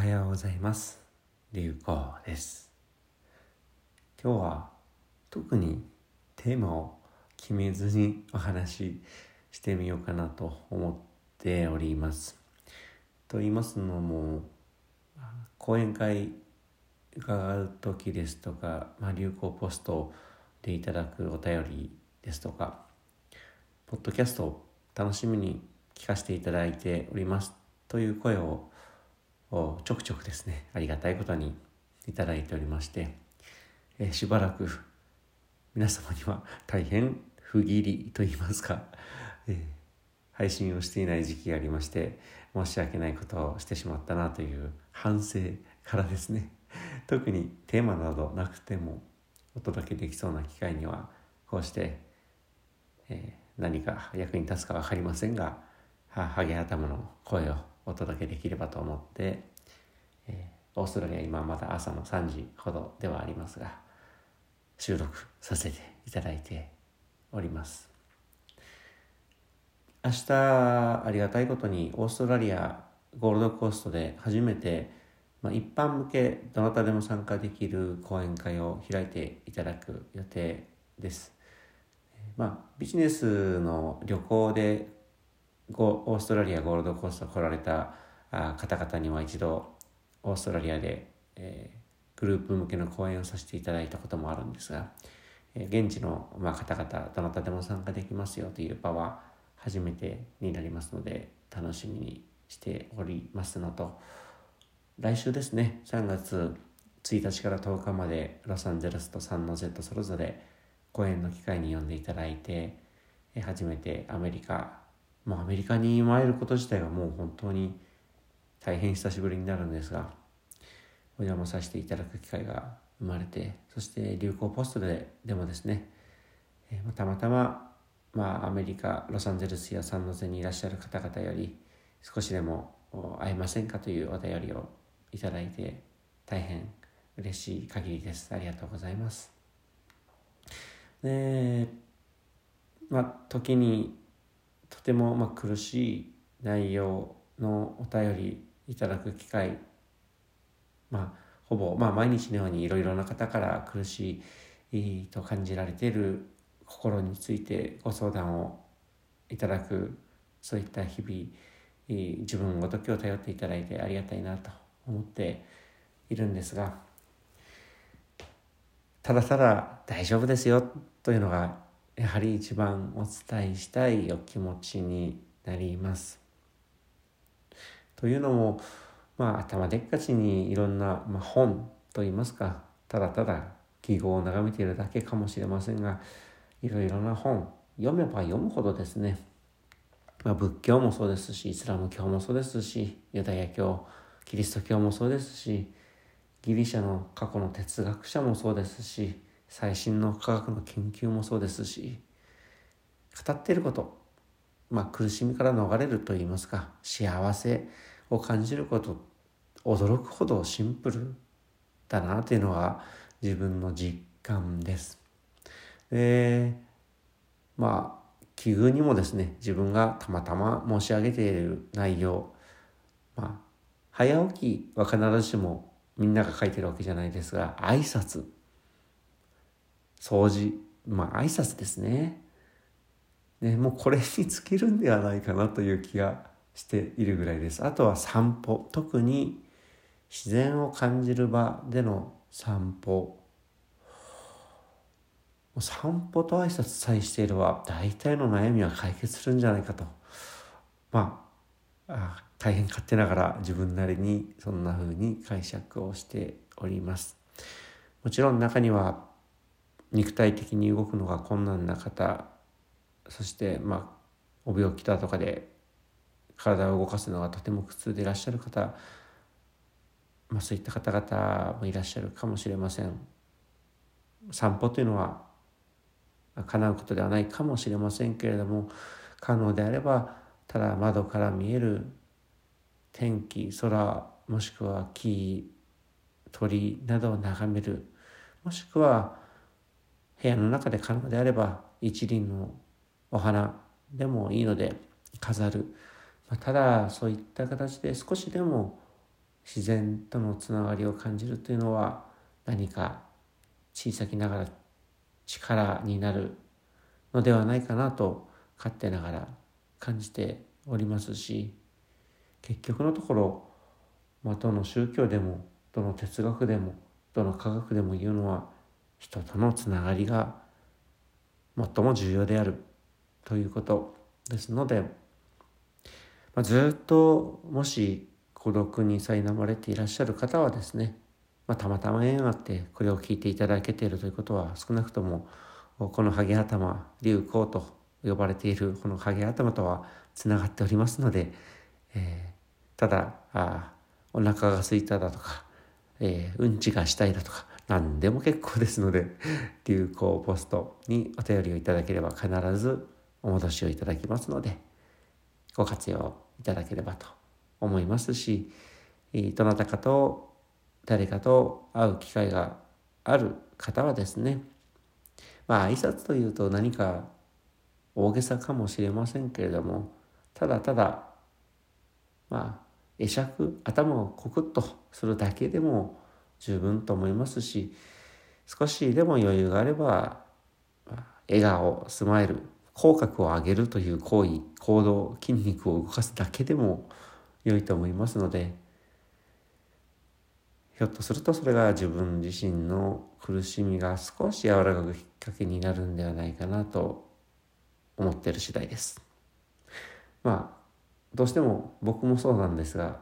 はようございます。流行です。今日は特にテーマを決めずにお話ししてみようかなと思っております。と言いますのも講演会伺う時ですとか、まあ、流行ポストでいただくお便りですとかポッドキャストを楽しみに聞かせていただいております。という声をちょくちょくですねありがたいことにいただいておりまして、えしばらく皆様には大変不義理と言いますか、えー、配信をしていない時期がありまして申し訳ないことをしてしまったなという反省からですね特にテーマなどなくてもお届けできそうな機会にはこうして、え、何か役に立つか分かりませんがハゲ頭の声をお届けできればと思って、えー、オーストラリア今まだ朝の3時ほどではありますが収録させていただいております明日ありがたいことにオーストラリアゴールドコーストで初めて、まあ、一般向けどなたでも参加できる講演会を開いていただく予定です。まあ、ビジネスの旅行でオーストラリアゴールドコースト来られた方々には一度オーストラリアで、えー、グループ向けの講演をさせていただいたこともあるんですが、えー、現地の、まあ、方々どなたでも参加できますよという場は初めてになりますので楽しみにしておりますのと。来週ですね3月1日から10日までロサンゼルスとサンノゼットそれぞれ講演の機会に呼んでいただいて初めてアメリカまあ、アメリカに参ること自体がもう本当に大変久しぶりになるんですがお邪魔させていただく機会が生まれてそして流行ポストででもですね、えー、たまたま、まあ、アメリカロサンゼルスやサンノゼにいらっしゃる方々より少しでも会えませんかというお便りをいただいて大変嬉しい限りです。ありがとうございます。でまあ時にとてもま苦しい内容のお便りいただく機会まあほぼ、まあ、毎日のようにいろいろな方から苦しいと感じられている心についてご相談をいただくそういった日々自分ごときを頼っていただいてありがたいなと思っているんですがただただ大丈夫ですよというのがやはり一番お伝えしたいお気持ちになります。というのも、まあ、頭でっかちにいろんな、まあ、本といいますかただただ記号を眺めているだけかもしれませんがいろいろな本読めば読むほどですね、まあ、仏教もそうですしイスラム教もそうですしユダヤ教キリスト教もそうですしギリシャの過去の哲学者もそうですし最新の科学の研究もそうですし語っていることまあ苦しみから逃れるといいますか幸せを感じること驚くほどシンプルだなというのが自分の実感です。でまあ奇遇にもですね自分がたまたま申し上げている内容まあ早起きは必ずしもみんなが書いてるわけじゃないですが挨拶掃除、まあ挨拶ですね。ね、もうこれに尽きるんではないかなという気がしているぐらいです。あとは散歩。特に自然を感じる場での散歩。散歩と挨拶さえしていれば大体の悩みは解決するんじゃないかと。まあ、あ大変勝手ながら自分なりにそんな風に解釈をしております。もちろん中には肉体的に動くのが困難な方そしてまあお病気だとかで体を動かすのがとても苦痛でいらっしゃる方、まあ、そういった方々もいらっしゃるかもしれません。散歩というのは叶うことではないかもしれませんけれども可能であればただ窓から見える天気空もしくは木鳥などを眺めるもしくは部屋の中で可能であれば一輪のお花でもいいので飾る、まあ、ただそういった形で少しでも自然とのつながりを感じるというのは何か小さきながら力になるのではないかなと勝手ながら感じておりますし結局のところ、まあ、どの宗教でもどの哲学でもどの科学でも言うのは人とのつながりが最も重要であるということですので、まあ、ずっともし孤独に苛まれていらっしゃる方はですね、まあ、たまたま縁あってこれを聞いていただけているということは少なくともこのハゲ頭流行と呼ばれているこのハゲ頭とはつながっておりますので、えー、ただあお腹が空いただとか、えー、うんちがしたいだとか何でも結構ですので 流行ポストにお便りをいただければ必ずお戻しをいただきますのでご活用いただければと思いますしどなたかと誰かと会う機会がある方はですねまあ挨拶というと何か大げさかもしれませんけれどもただただまあ会釈頭をコクッとするだけでも十分と思いますし少しでも余裕があれば笑顔スマイル口角を上げるという行為行動筋肉を動かすだけでも良いと思いますのでひょっとするとそれが自分自身の苦しみが少し和らぐきっかけになるんではないかなと思ってる次第です。まあどうしても僕もそうなんですが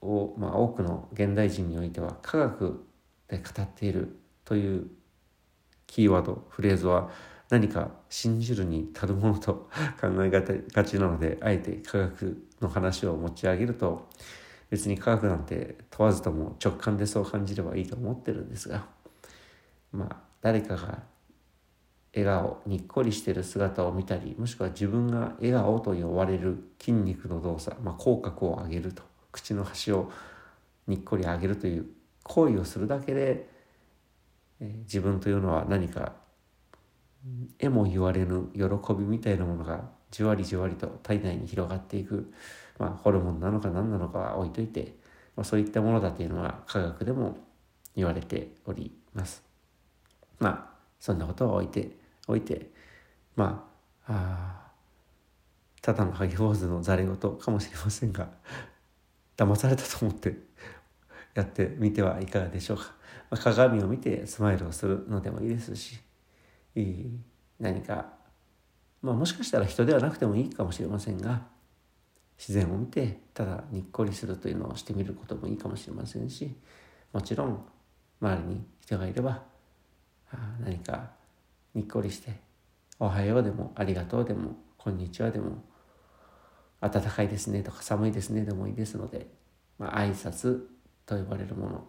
お、まあ、多くの現代人においては科学で語っているというキーワードフレーズは何か信じるに足るものと 考えがちなのであえて科学の話を持ち上げると別に科学なんて問わずとも直感でそう感じればいいと思ってるんですがまあ誰かが笑顔にっこりしてる姿を見たりもしくは自分が笑顔と呼ばれる筋肉の動作、まあ、口角を上げると。口の端をにっこり上げるという行為をするだけで、自分というのは何かえも言われぬ喜びみたいなものがじわりじわりと体内に広がっていく、まあ、ホルモンなのか何なのかは置いといて、まあ、そういったものだというのは科学でも言われております。まあそんなことは置いておいてまああただのハゲ坊主のざれ言かもしれませんが騙されたと思ってやってみてはいかがでしょうか、まあ、鏡を見てスマイルをするのでもいいですしいい何か、まあ、もしかしたら人ではなくてもいいかもしれませんが自然を見てただにっこりするというのをしてみることもいいかもしれませんしもちろん周りに人がいれば何かにっこりして「おはよう」でも「ありがとう」でも「こんにちは」でも「暖かいですね」とか「寒いですね」でもいいですので、まあ、挨拶と呼ばれるもの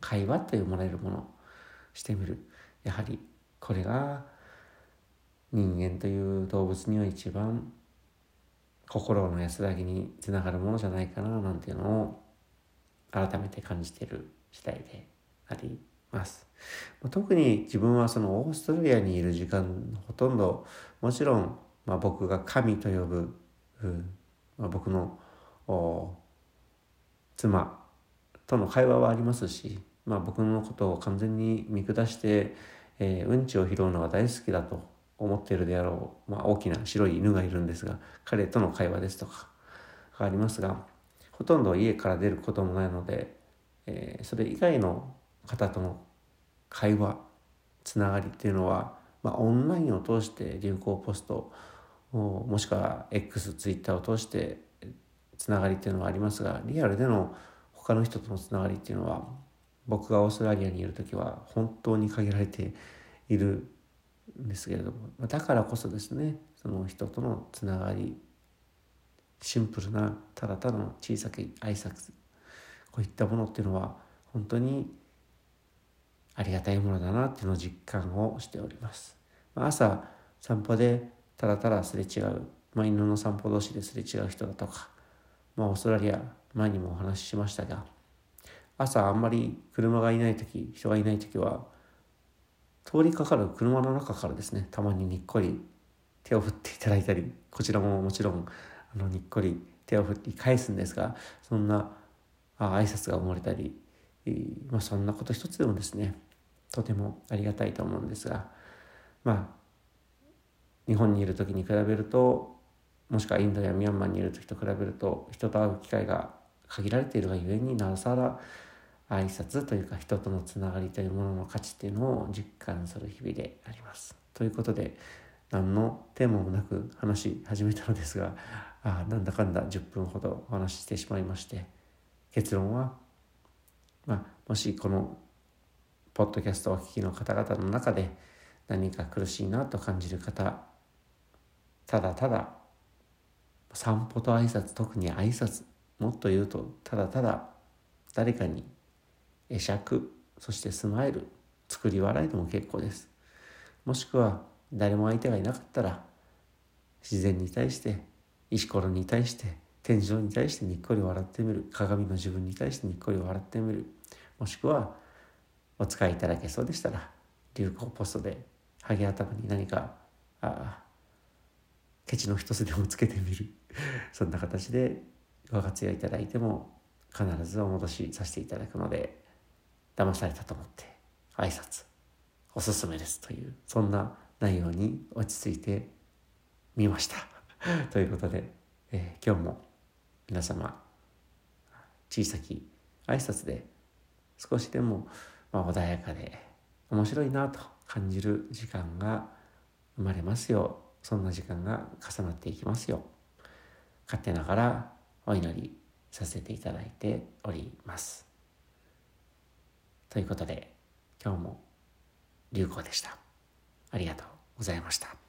会話と呼ばれるものしてみるやはりこれが人間という動物には一番心の安らぎにつながるものじゃないかななんていうのを改めて感じている次第であります。特に自分はそのオーストラリアにいる時間ほとんどもちろん、まあ、僕が神と呼ぶ、うん、僕の妻との会話はありますし、まあ、僕のことを完全に見下して、えー、うんちを拾うのが大好きだと思っているであろう、まあ、大きな白い犬がいるんですが彼との会話ですとかがありますがほとんど家から出ることもないので、えー、それ以外の方との会話つながりっていうのは、まあ、オンラインを通して流行ポストもしくは X ツイッターを通してつながりっていうのはありますがリアルでの他の人とのつながりっていうのは僕がオーストラリアにいる時は本当に限られているんですけれどもだからこそですねその人とのつながりシンプルなただただの小さい挨拶こういったものっていうのは本当にありがたいものだなっていうのを実感をしております。朝散歩でただただすれ違う、まあ、犬の散歩同士ですれ違う人だとか、まあ、オーストラリア前にもお話ししましたが。朝あんまり車がいない時人がいない時は通りかかる車の中からですね。たまににっこり手を振っていただいたりこちらももちろんあのにっこり手を振って返すんですがそんなあ挨拶が生まれたり、まあ、そんなこと一つでもですねとてもありがたいと思うんですが。まあ日本にいる時に比べるともしくはインドやミャンマーにいる時と比べると人と会う機会が限られているがゆえになおさら挨拶というか人とのつながりというものの価値っていうのを実感する日々であります。ということで何のテーマもなく話し始めたのですがあなんだかんだ10分ほどお話ししてしまいまして結論は、まあ、もしこのポッドキャストをお聞きの方々の中で何か苦しいなと感じる方ただただ散歩と挨拶特に挨拶もっと言うとただただ誰かに会釈そしてスマイル作り笑いでも結構です。もしくは誰も相手がいなかったら自然に対して石ころに対して天井に対してにっこり笑ってみる。鏡の自分に対してにっこり笑ってみる。もしくはお使いいただけそうでしたら流行ポストでハゲ頭に何かあケチの一つでもつけてみる。そんな形でご活用いただいても必ずお戻しさせていただくので騙されたと思って挨拶おすすめですというそんな内容に落ち着いてみました。ということで、えー、今日も皆様小さき挨拶で少しでも、まあ、穏やかで面白いなと感じる時間が生まれますようそんな時間が重なっていきますよ勝手ながらお祈りさせていただいております。ということで今日も流行でした。ありがとうございました。